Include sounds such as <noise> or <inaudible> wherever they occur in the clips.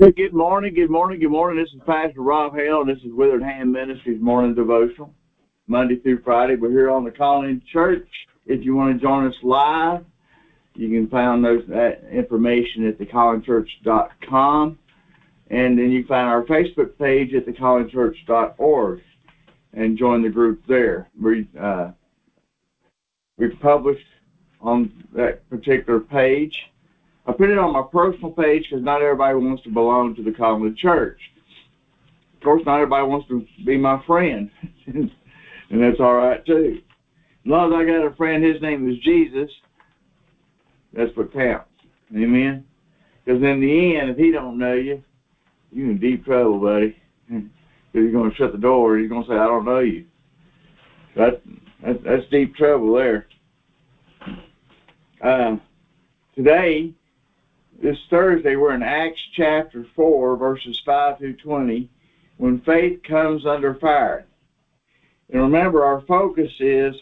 Good morning, good morning, good morning. This is Pastor Rob Hale, and this is Withered Hand Ministries Morning Devotional, Monday through Friday. We're here on the Colony Church. If you want to join us live, you can find those that information at thecolonychurch.com, and then you find our Facebook page at thecolonychurch.org, and join the group there. We uh, we've published on that particular page I put it on my personal page because not everybody wants to belong to the Colony Church. Of course, not everybody wants to be my friend, <laughs> and that's all right too. As long as I got a friend, his name is Jesus. That's what counts. Amen. Because in the end, if he don't know you, you're in deep trouble, buddy. <laughs> Because he's going to shut the door. He's going to say, "I don't know you." That, that that's deep trouble there. Uh, today this Thursday, we're in Acts chapter 4, verses 5 through 20, when faith comes under fire. And remember, our focus is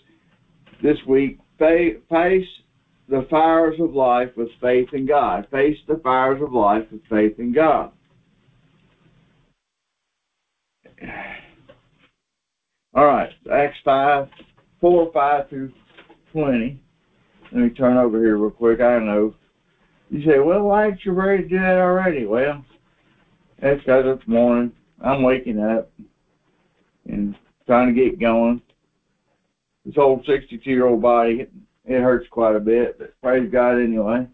this week face the fires of life with faith in God. Face the fires of life with faith in God. All right, Acts 5, 4, 5 through 20. Let me turn over here real quick. I know you say, well, why aren't you ready to do that already? Well, that's because it's morning. I'm waking up and trying to get going. This old 62-year-old body, it, hurts quite a bit, but praise God anyway.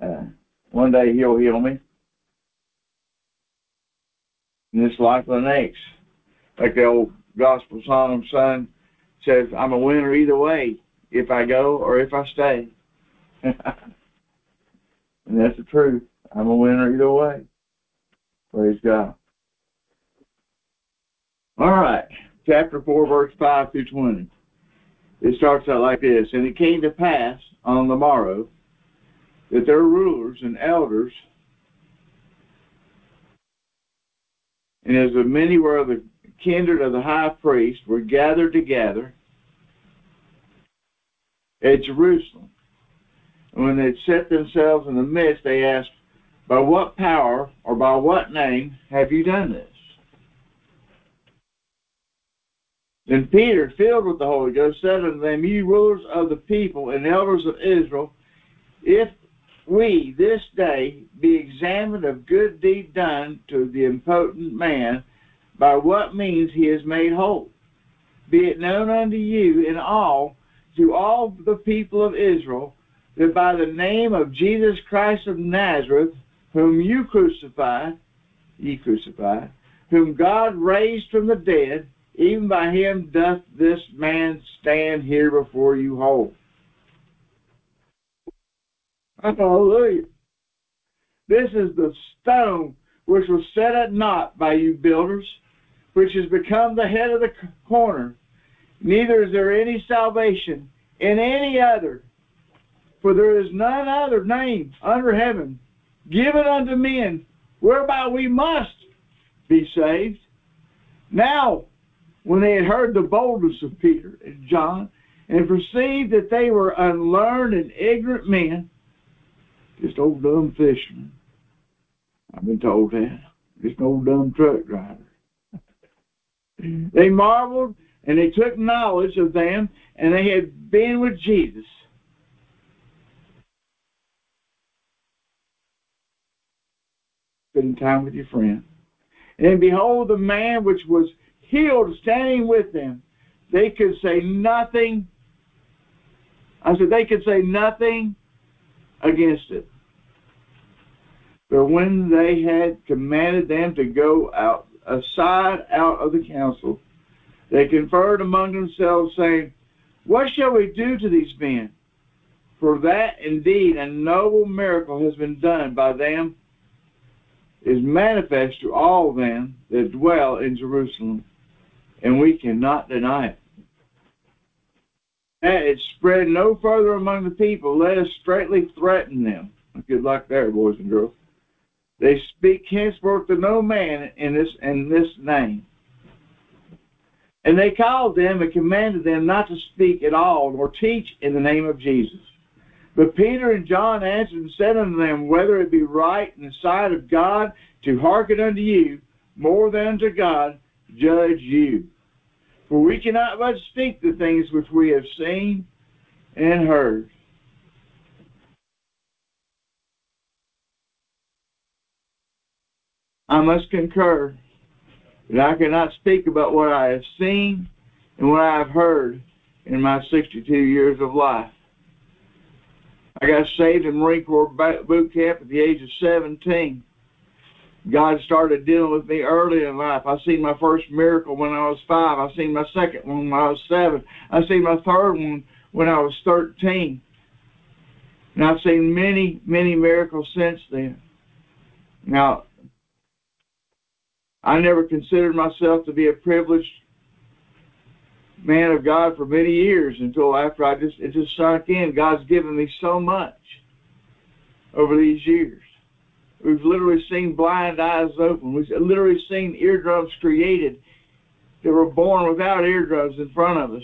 Uh, one day he'll heal me. And life of the next. Like the old gospel song, son, says, I'm a winner either way, if I go or if I stay. <laughs> And that's the truth. I'm a winner either way. Praise God. All right. Chapter 4, verse 5 through 20. It starts out like this. And it came to pass on the morrow that their rulers and elders, and as many were of the kindred of the high priest, were gathered together at Jerusalem when they had set themselves in the midst, they asked, By what power or by what name have you done this? Then Peter, filled with the Holy Ghost, said unto them, Ye rulers of the people and elders of Israel, if we this day be examined of good deed done to the impotent man, by what means he is made whole, be it known unto you in all, to all the people of Israel, that by the name of Jesus Christ of Nazareth, whom you crucified, ye crucified, whom God raised from the dead, even by him doth this man stand here before you whole. Hallelujah. This is the stone which was set at naught by you builders, which has become the head of the corner. Neither is there any salvation in any other, for there is none other name under heaven given unto men whereby we must be saved. Now, when they had heard the boldness of Peter and John, and perceived that they were unlearned and ignorant men, just old dumb fishermen. I've been told that. Just an old dumb truck driver. they marveled and they took knowledge of them, and they had been with Jesus spending time with your friend. And behold, the man which was healed standing with them, they could say nothing. I said, they could say nothing against it. But when they had commanded them to go out aside out of the council, they conferred among themselves, saying, What shall we do to these men? For that indeed a noble miracle has been done by them is manifest to all them that dwell in Jerusalem, and we cannot deny it. And it spread no further among the people. Let us straightly threaten them. Good luck there, boys and girls. They speak henceforth to no man in this in this name. And they called them and commanded them not to speak at all, nor teach in the name of Jesus. But Peter and John answered and said unto them, Whether it be right in the sight of God to hearken unto you more than unto God, judge you. For we cannot but speak the things which we have seen and heard. I must concur that I cannot speak about what I have seen and what I have heard in my 62 years of life. I got saved in Marine Corps boot camp at the age of 17. God started dealing with me early in life. I seen my first miracle when I was five. I seen my second one when I was seven. I seen my third one when I was 13. And I've seen many, many miracles since then. Now, I never considered myself to be a privileged man of God for many years until after I just it just sunk in. God's given me so much over these years. We've literally seen blind eyes open. We've literally seen eardrums created that were born without eardrums in front of us.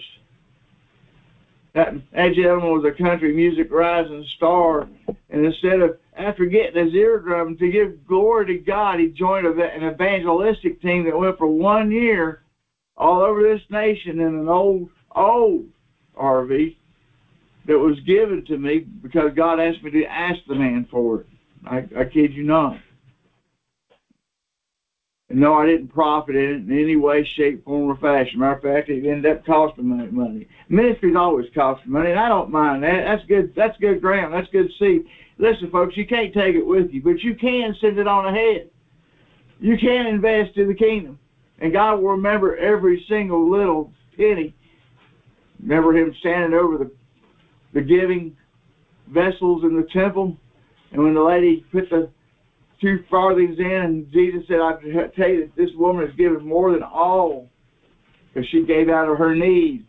That, gentleman was a country music rising star, and instead of after getting his eardrum to give glory to God, he joined an evangelistic team that went for one year all over this nation in an old, old RV that was given to me because God asked me to ask the man for it. I, I kid you not. And no, I didn't profit in it in any way, shape, form, or fashion. Matter of fact, it ended up costing me money. Ministries always cost money, and I don't mind that. That's good. That's good ground. That's good seed. Listen, folks, you can't take it with you, but you can send it on ahead. You can invest in the kingdom, and God will remember every single little penny. Remember Him standing over the the giving vessels in the temple and when the lady put the two farthings in, and Jesus said, I tell you that this woman has given more than all because she gave out of her need.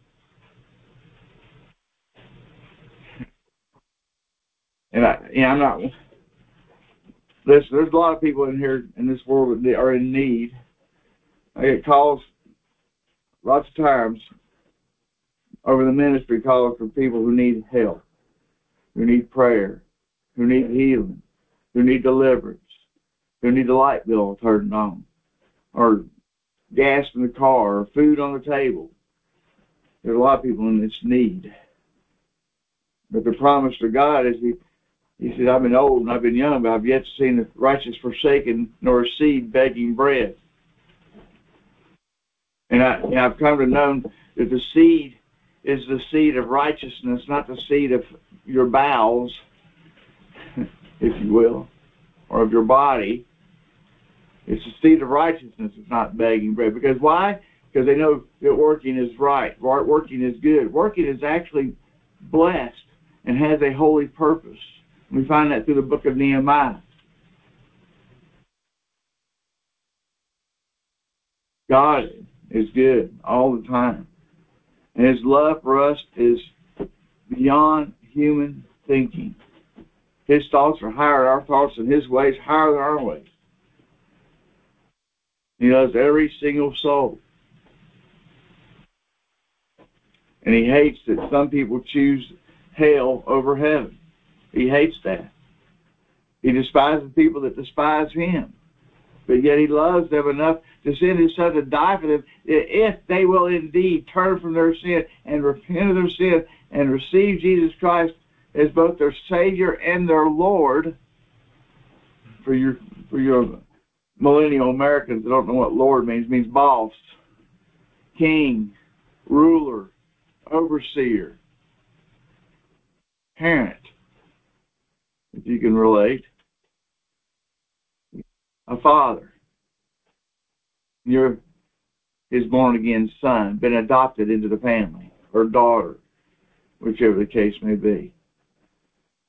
And I, you know, I'm not. Listen, there's a lot of people in here in this world that are in need. I get calls lots of times over the ministry calls for people who need help, who need prayer, who need healing, who need deliverance, who need the light bill turned on, or gas in the car, or food on the table. There's a lot of people in this need. But the promise to God is He, He said, I've been old and I've been young, but I've yet to see the righteous forsaken, nor a seed begging bread. And, I, and I've come to know that the seed is the seed of righteousness, not the seed of your bowels, <laughs> if you will, or of your body. It's the seed of righteousness. It's not begging bread. Because why? Because they know that working is right. Working is good. Working is actually blessed and has a holy purpose. We find that through the book of Nehemiah. God is good all the time. And his love for us is beyond human thinking. His thoughts are higher than our thoughts, and his ways higher than our ways. He loves every single soul. And he hates that some people choose hell over heaven. He hates that. He despises people that despise him. But yet he loves them enough to send his son to die for them if they will indeed turn from their sin and repent of their sin and receive Jesus Christ as both their Savior and their Lord. For your for your millennial Americans that don't know what Lord means, means boss, king, ruler, overseer, parent, if you can relate, a father. You're his born again son, been adopted into the family, or daughter, whichever the case may be.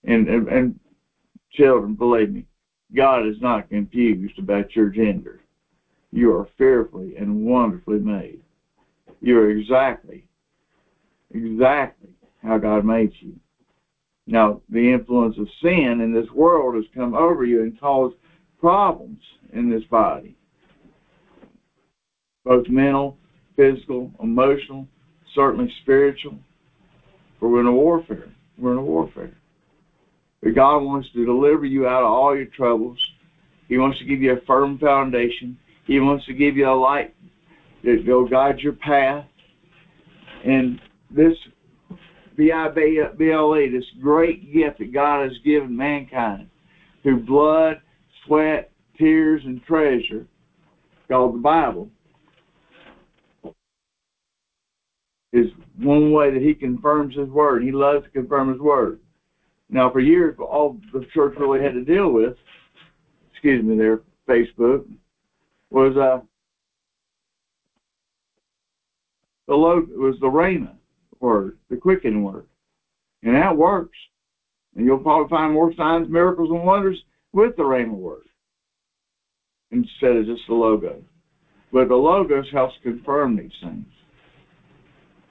And, and, and children, believe me, God is not confused about your gender. You are fearfully and wonderfully made. You are exactly, exactly how God made you. Now, the influence of sin in this world has come over you and caused problems in this body, both mental, physical, emotional, certainly spiritual. For we're in a warfare. We're in a warfare. But God wants to deliver you out of all your troubles. He wants to give you a firm foundation. He wants to give you a light that will guide your path. And this B-I-B-L-E, this great gift that God has given mankind through blood, sweat, tears, and treasure, called the Bible, is one way that he confirms his word. He loves to confirm his word. Now, for years, all the church really had to deal with, excuse me, there, Facebook, was uh, the load was the Rhema word, the quickening word, and that works. And you'll probably find more signs, miracles, and wonders with the Rhema word instead of just the logos. But the logos helps confirm these things.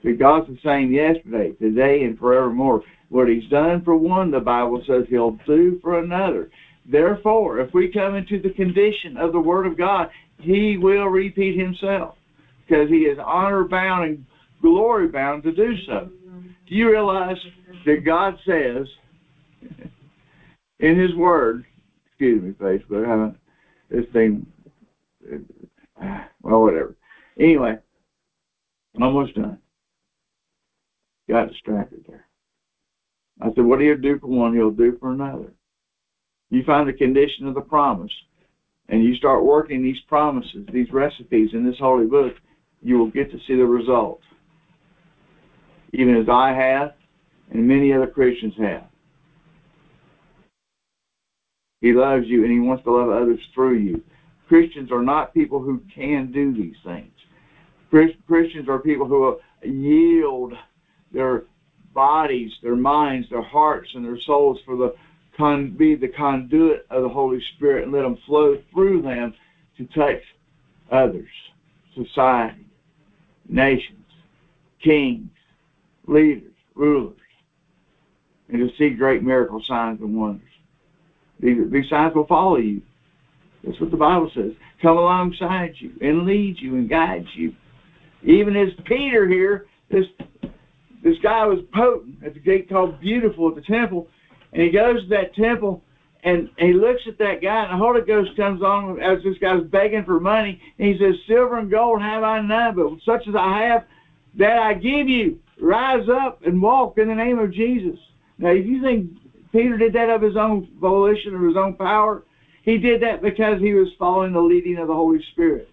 See, God's the same yesterday, today, and forevermore. What He's done for one, the Bible says He'll do for another. Therefore, if we come into the condition of the Word of God, He will repeat Himself because He is honor bound and glory bound to do so. Do you realize that God says <laughs> in His Word, excuse me, Facebook, I haven't, this thing, well, whatever. Anyway, almost done. Got distracted there. I said, what he'll do for one, he'll do for another. You find the condition of the promise, and you start working these promises, these recipes in this holy book, you will get to see the result. Even as I have, and many other Christians have. He loves you, and he wants to love others through you. Christians are not people who can do these things. Christians are people who yield their bodies, their minds, their hearts, and their souls for the be the conduit of the Holy Spirit and let them flow through them to touch others, society, nations, kings, leaders, rulers, and to see great miracle signs and wonders. These, these signs will follow you. That's what the Bible says. Come alongside you and lead you and guide you. Even as Peter here, this this guy was potent at the gate called Beautiful at the temple, and he goes to that temple and, he looks at that guy, and the Holy Ghost comes on as this guy's begging for money, and he says, "Silver and gold have I none, but such as I have, that I give you. Rise up and walk in the name of Jesus." Now, if you think Peter did that of his own volition or his own power, he did that because he was following the leading of the Holy Spirit.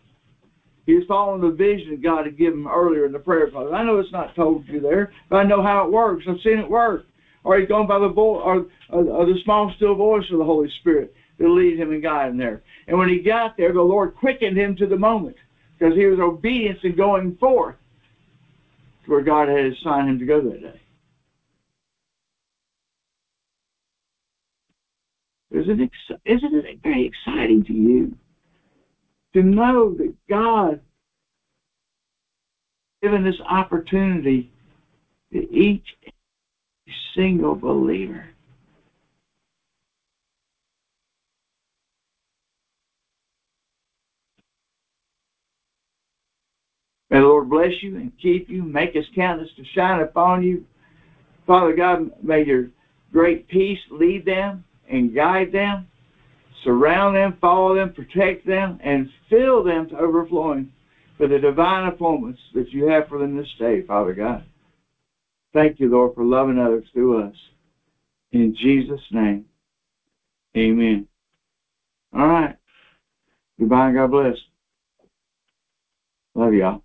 He was following the vision God had given him earlier in the prayer closet. I know it's not told you there, but I know how it works. I've seen it work. Or he's by the vo- or, or, or the small still voice of the Holy Spirit to lead him and guide him there. And when he got there, the Lord quickened him to the moment because he was obedient in going forth to where God had assigned him to go that day. Isn't it, isn't it very exciting to you to know that God given this opportunity to each single believer. May the Lord bless you and keep you, make his countenance to shine upon you. Father God, may your great peace lead them and guide them, surround them, follow them, protect them, and fill them to overflowing for the divine appointments that you have for them this day, Father God. Thank you, Lord, for loving others through us. In Jesus' name, amen. All right. Goodbye and God bless. Love y'all.